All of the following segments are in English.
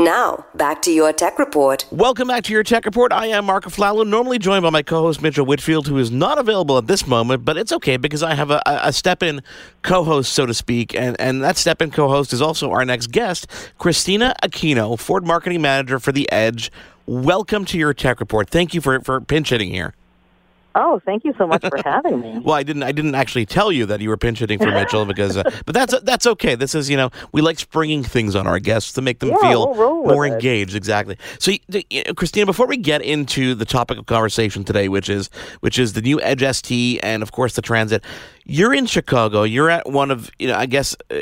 Now, back to your tech report. Welcome back to your tech report. I am Marco Flallow, normally joined by my co-host Mitchell Whitfield, who is not available at this moment, but it's okay because I have a, a step-in co-host, so to speak, and, and that step-in co-host is also our next guest, Christina Aquino, Ford Marketing Manager for the Edge. Welcome to your tech report. Thank you for, for pinch hitting here. Oh, thank you so much for having me. well, I didn't. I didn't actually tell you that you were pinch hitting for Mitchell because, uh, but that's that's okay. This is you know we like springing things on our guests to make them yeah, feel we'll more it. engaged. Exactly. So, Christina, before we get into the topic of conversation today, which is which is the new Edge ST and of course the Transit, you're in Chicago. You're at one of you know I guess uh,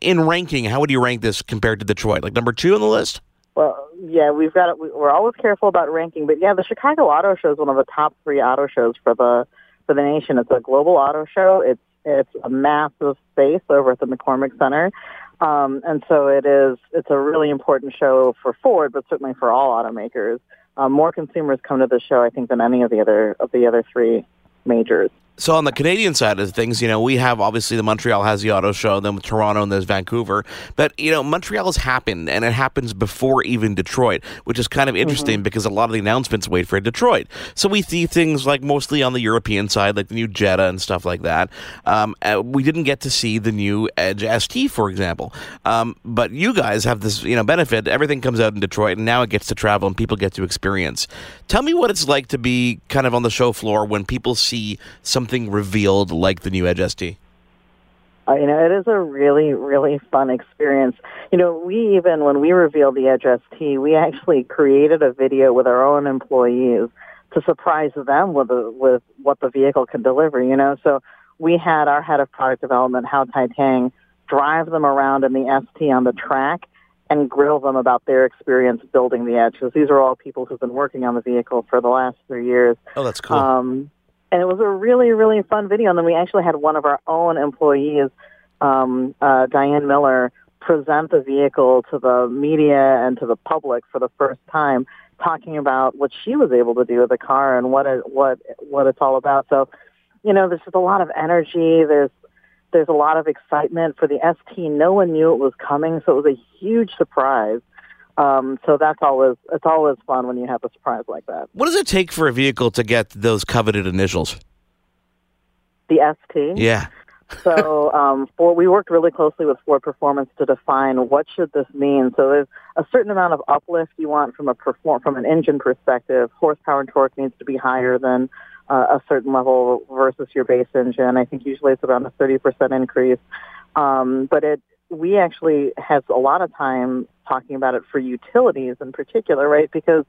in ranking. How would you rank this compared to Detroit? Like number two on the list? Well, yeah, we've got. We're always careful about ranking, but yeah, the Chicago Auto Show is one of the top three auto shows for the for the nation. It's a global auto show. It's it's a massive space over at the McCormick Center, um, and so it is. It's a really important show for Ford, but certainly for all automakers. Um, more consumers come to the show, I think, than any of the other of the other three majors. So on the Canadian side of things, you know, we have obviously the Montreal has the auto show, then with Toronto and there's Vancouver. But you know, Montreal has happened, and it happens before even Detroit, which is kind of interesting mm-hmm. because a lot of the announcements wait for Detroit. So we see things like mostly on the European side, like the new Jetta and stuff like that. Um, uh, we didn't get to see the new Edge ST, for example. Um, but you guys have this, you know, benefit. Everything comes out in Detroit, and now it gets to travel and people get to experience. Tell me what it's like to be kind of on the show floor when people see some something revealed like the new Edge ST? Uh, you know, it is a really, really fun experience. You know, we even, when we revealed the Edge ST, we actually created a video with our own employees to surprise them with, the, with what the vehicle can deliver, you know. So we had our head of product development, Hau Thai-Tang, drive them around in the ST on the track and grill them about their experience building the Edge. Because these are all people who've been working on the vehicle for the last three years. Oh, that's cool. Um, and it was a really, really fun video. And then we actually had one of our own employees, um, uh, Diane Miller, present the vehicle to the media and to the public for the first time, talking about what she was able to do with the car and what it, what what it's all about. So, you know, there's just a lot of energy. There's there's a lot of excitement for the ST. No one knew it was coming, so it was a huge surprise. Um, so that's always it's always fun when you have a surprise like that. What does it take for a vehicle to get those coveted initials? The ST. Yeah. so um, for we worked really closely with Ford Performance to define what should this mean. So there's a certain amount of uplift you want from a perform from an engine perspective. Horsepower and torque needs to be higher than uh, a certain level versus your base engine. I think usually it's around a 30% increase. Um, but it we actually have a lot of time talking about it for utilities in particular, right? Because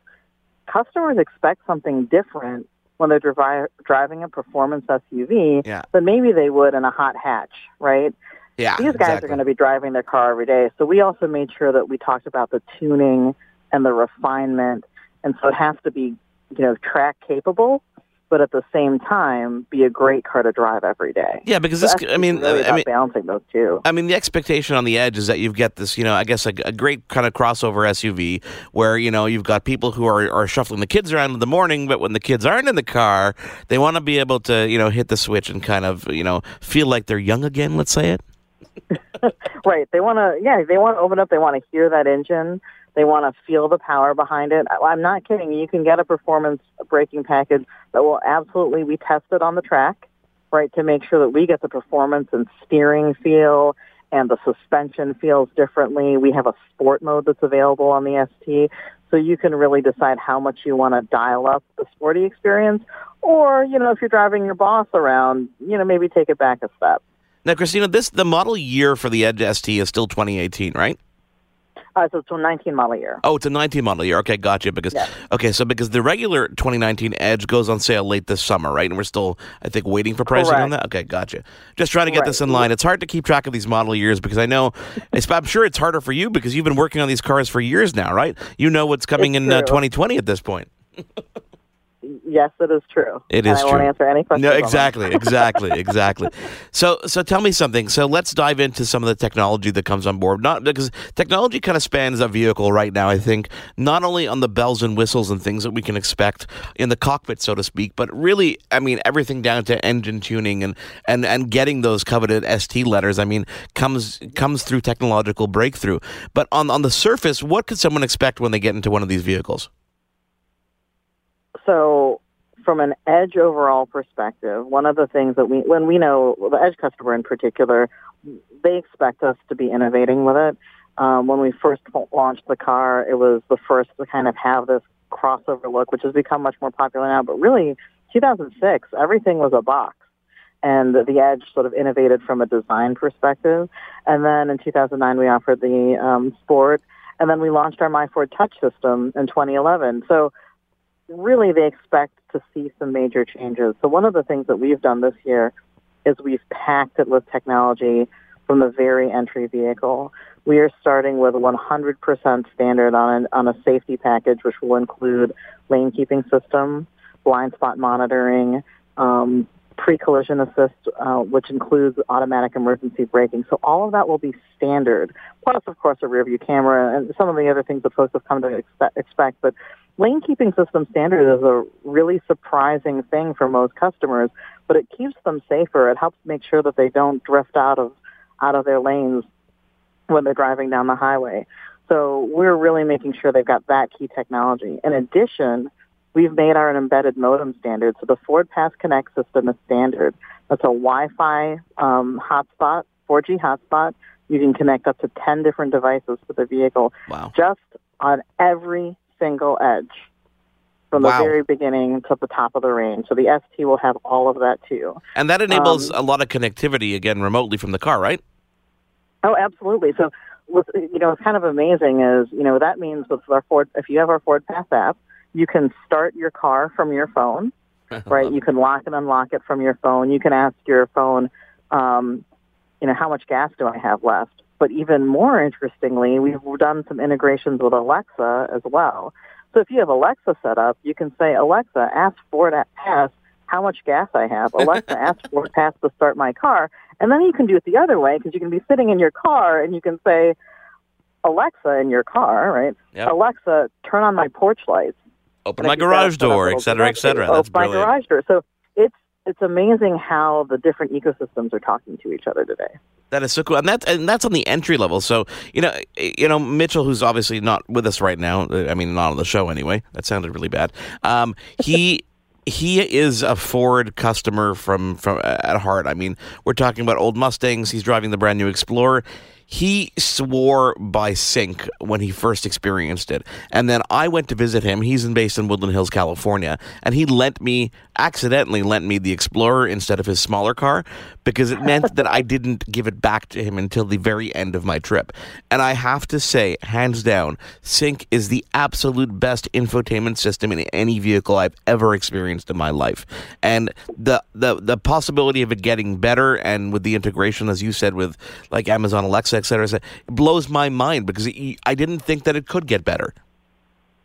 customers expect something different when they're dri- driving a performance SUV yeah. than maybe they would in a hot hatch, right? Yeah, These guys exactly. are going to be driving their car every day. So we also made sure that we talked about the tuning and the refinement. And so it has to be, you know, track capable but at the same time be a great car to drive every day. Yeah, because so this, I mean, really I mean, balancing those two. I mean, the expectation on the edge is that you've get this, you know, I guess a, a, great kind of crossover SUV where you know you've got people who are are shuffling the kids around in the morning, but when the kids aren't in the car, they want to be able to, you know, hit the switch and kind of, you know, feel like they're young again. Let's say it. right. They want to, yeah, they want to open up. They want to hear that engine. They want to feel the power behind it. I'm not kidding. You can get a performance braking package that will absolutely be tested on the track, right, to make sure that we get the performance and steering feel and the suspension feels differently. We have a sport mode that's available on the ST, so you can really decide how much you want to dial up the sporty experience, or you know, if you're driving your boss around, you know, maybe take it back a step. Now, Christina, this the model year for the Edge ST is still 2018, right? Uh, so it's a 19 model year. Oh, it's a 19 model year. Okay, gotcha. Because yes. okay, so because the regular 2019 Edge goes on sale late this summer, right? And we're still, I think, waiting for pricing Correct. on that. Okay, gotcha. Just trying to get right. this in line. It's hard to keep track of these model years because I know, I'm sure it's harder for you because you've been working on these cars for years now, right? You know what's coming it's in uh, 2020 at this point. yes, it is true. It is I true. won't answer any questions. No, exactly, exactly, exactly. So, so tell me something. So, let's dive into some of the technology that comes on board. Not because technology kind of spans a vehicle right now. I think not only on the bells and whistles and things that we can expect in the cockpit, so to speak, but really, I mean, everything down to engine tuning and and and getting those coveted ST letters. I mean, comes comes through technological breakthrough. But on on the surface, what could someone expect when they get into one of these vehicles? So, from an edge overall perspective, one of the things that we, when we know the edge customer in particular, they expect us to be innovating with it. Um, when we first launched the car, it was the first to kind of have this crossover look, which has become much more popular now. But really, 2006, everything was a box. And the Edge sort of innovated from a design perspective. And then in 2009, we offered the um, Sport. And then we launched our MyFord Touch system in 2011. So really they expect to see some major changes. So one of the things that we've done this year is we've packed it with technology from the very entry vehicle. We are starting with 100% standard on, an, on a safety package, which will include lane keeping system, blind spot monitoring, um, pre-collision assist, uh, which includes automatic emergency braking. So all of that will be standard. Plus, of course, a rear view camera and some of the other things that folks have come to expect. expect. But lane keeping system standard is a really surprising thing for most customers, but it keeps them safer. It helps make sure that they don't drift out of out of their lanes when they're driving down the highway. So we're really making sure they've got that key technology. In addition, we've made our embedded modem standard. So the FordPass Connect system is standard. That's a Wi-Fi um, hotspot, 4G hotspot. You can connect up to 10 different devices to the vehicle Wow. just on every single edge from Wow. the very beginning to the top of the range. So the ST will have all of that too. And that enables Um, a lot of connectivity again remotely from the car, right? Oh, absolutely. So, with, you know, it's kind of amazing is, you know, that means with our Ford, if you have our FordPass app, you can start your car from your phone, right? You can lock and unlock it from your phone. You can ask your phone, um, you know, how much gas do I have left? But even more interestingly, we've done some integrations with Alexa as well. So if you have Alexa set up, you can say, Alexa, ask Ford Pass how much gas I have. Alexa, ask FordPass to start my car. And then you can do it the other way because you can be sitting in your car and you can say, Alexa in your car, right? Yep. Alexa, turn on my porch lights. Open my if you've got garage it set up, door, et cetera, et cetera. That's Open my brilliant. garage door. So it's it's amazing how the different ecosystems are talking to each other today. That is so cool, and that's and that's on the entry level. So you know, you know Mitchell, who's obviously not with us right now. I mean, not on the show anyway. That sounded really bad. Um, he. He is a Ford customer from, from at heart. I mean, we're talking about old Mustangs. He's driving the brand new Explorer. He swore by Sync when he first experienced it. And then I went to visit him. He's in, based in Woodland Hills, California. And he lent me, accidentally lent me the Explorer instead of his smaller car because it meant that I didn't give it back to him until the very end of my trip. And I have to say, hands down, Sync is the absolute best infotainment system in any vehicle I've ever experienced in my life. And the, the, the possibility of it getting better and with the integration, as you said, with like Amazon Alexa, et cetera, et cetera, it blows my mind because it, I didn't think that it could get better.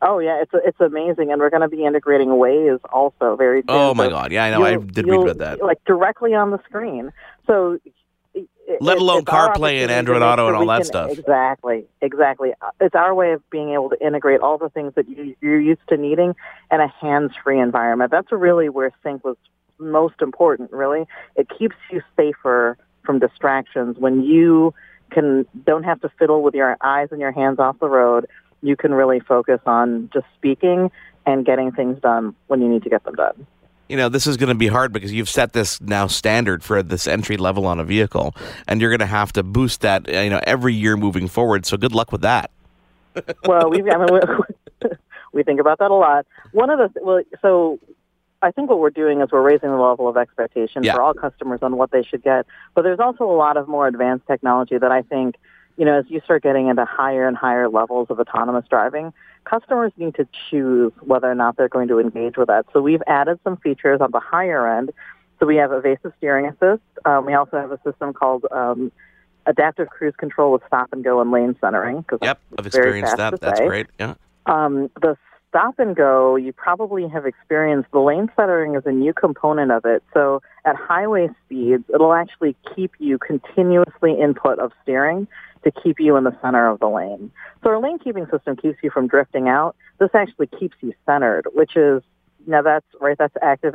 Oh yeah, it's it's amazing, and we're going to be integrating Waze also very soon. Oh my God. Yeah, I know. I did read about that. Like directly on the screen. So. it- Let alone CarPlay and Android Auto and all that can- stuff. Exactly, exactly. It's our way of being able to integrate all the things that you, you're used to needing in a hands-free environment. That's really where Sync was most important. Really, it keeps you safer from distractions when you can don't have to fiddle with your eyes and your hands off the road. You can really focus on just speaking and getting things done when you need to get them done. you know, this is going to be hard because you've set this now standard for this entry level on a vehicle, and you're going to have to boost that, you know, every year moving forward. So good luck with that. well, we I mean, we, we think about that a lot. One of the well, so I think what we're doing is we're raising the level of expectation Yeah. for all customers on what they should get. But there's also a lot of more advanced technology that I think, you know, as you start getting into higher and higher levels of autonomous driving, customers need to choose whether or not they're going to engage with that. So we've added some features on the higher end. So we have evasive steering assist. Um, we also have a system called um, adaptive cruise control with stop and go and lane centering. Yep, I've experienced that. That's great. Yeah. Um, the stop and go, you probably have experienced the lane centering is a new component of it. So at highway speeds, it'll actually keep you continuously input of steering to keep you in the center of the lane. So our lane keeping system keeps you from drifting out. This actually keeps you centered, which is now that's right. That's active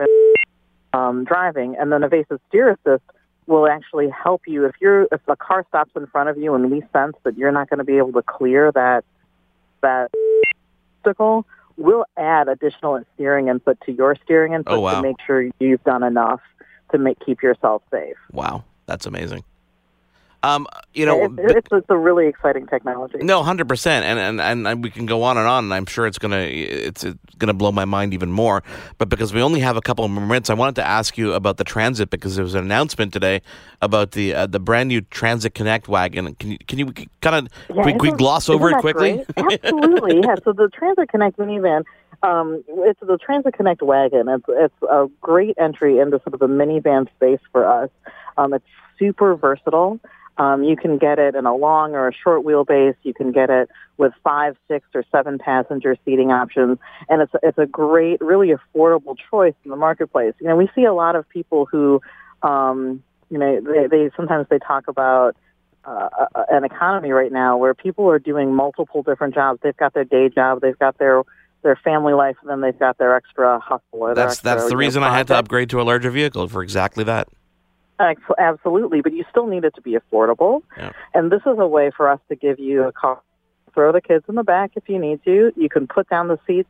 um, driving, and then evasive steer assist will actually help you if you're if a car stops in front of you and we sense that you're not going to be able to clear that that obstacle. We'll add additional steering input to your steering input Oh, wow. to make sure you've done enough to make keep yourself safe. Wow, that's amazing. Um, you know, it's, it's, it's a really exciting technology. No, hundred percent, and and and we can go on and on. And I'm sure it's gonna it's, it's gonna blow my mind even more. But because we only have a couple of minutes, I wanted to ask you about the transit because there was an announcement today about the uh, the brand new Transit Connect wagon. Can you can you kind of Yeah, quick gloss over it quickly? Absolutely, yeah. So the Transit Connect minivan, um, it's the Transit Connect wagon. It's it's a great entry into sort of the minivan space for us. Um, it's super versatile. Um, you can get it in a long or a short wheelbase. You can get it with five, six, or seven passenger seating options, and it's it's a great, really affordable choice in the marketplace. You know, we see a lot of people who, um, you know, they, they sometimes they talk about uh, an economy right now where people are doing multiple different jobs. They've got their day job, they've got their their family life, and then they've got their extra hustle. Or their That's that's the you know, reason I had to upgrade to a larger vehicle for exactly that. Absolutely, but you still need it to be affordable. Yeah. And this is a way for us to give you a car. Throw the kids in the back if you need to. You can put down the seats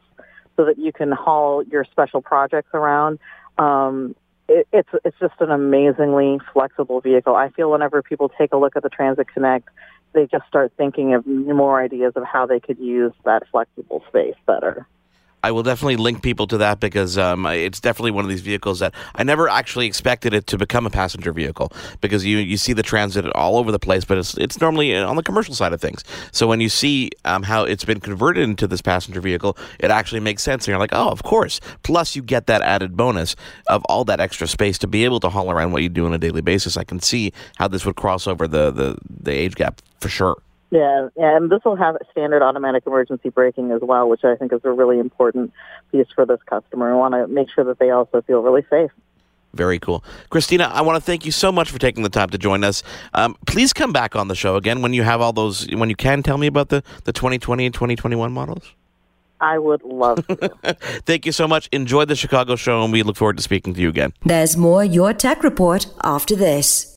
so that you can haul your special projects around. Um, it, it's it's just an amazingly flexible vehicle. I feel whenever people take a look at the Transit Connect, they just start thinking of more ideas of how they could use that flexible space better. I will definitely link people to that because um, it's definitely one of these vehicles that I never actually expected it to become a passenger vehicle because you, you see the transit all over the place, but it's it's normally on the commercial side of things. So when you see um, how it's been converted into this passenger vehicle, it actually makes sense, and you're like, oh, of course. Plus, you get that added bonus of all that extra space to be able to haul around what you do on a daily basis. I can see how this would cross over the the, the age gap for sure. Yeah, yeah, and this will have standard automatic emergency braking as well, which I think is a really important piece for this customer. We want to make sure that they also feel really safe. Very cool. Christina, I want to thank you so much for taking the time to join us. Um, please come back on the show again when you have all those, when you can tell me about the, the 2020 and 2021 models. I would love to. Thank you so much. Enjoy the Chicago show, and we look forward to speaking to you again. There's more Your Tech Report after this.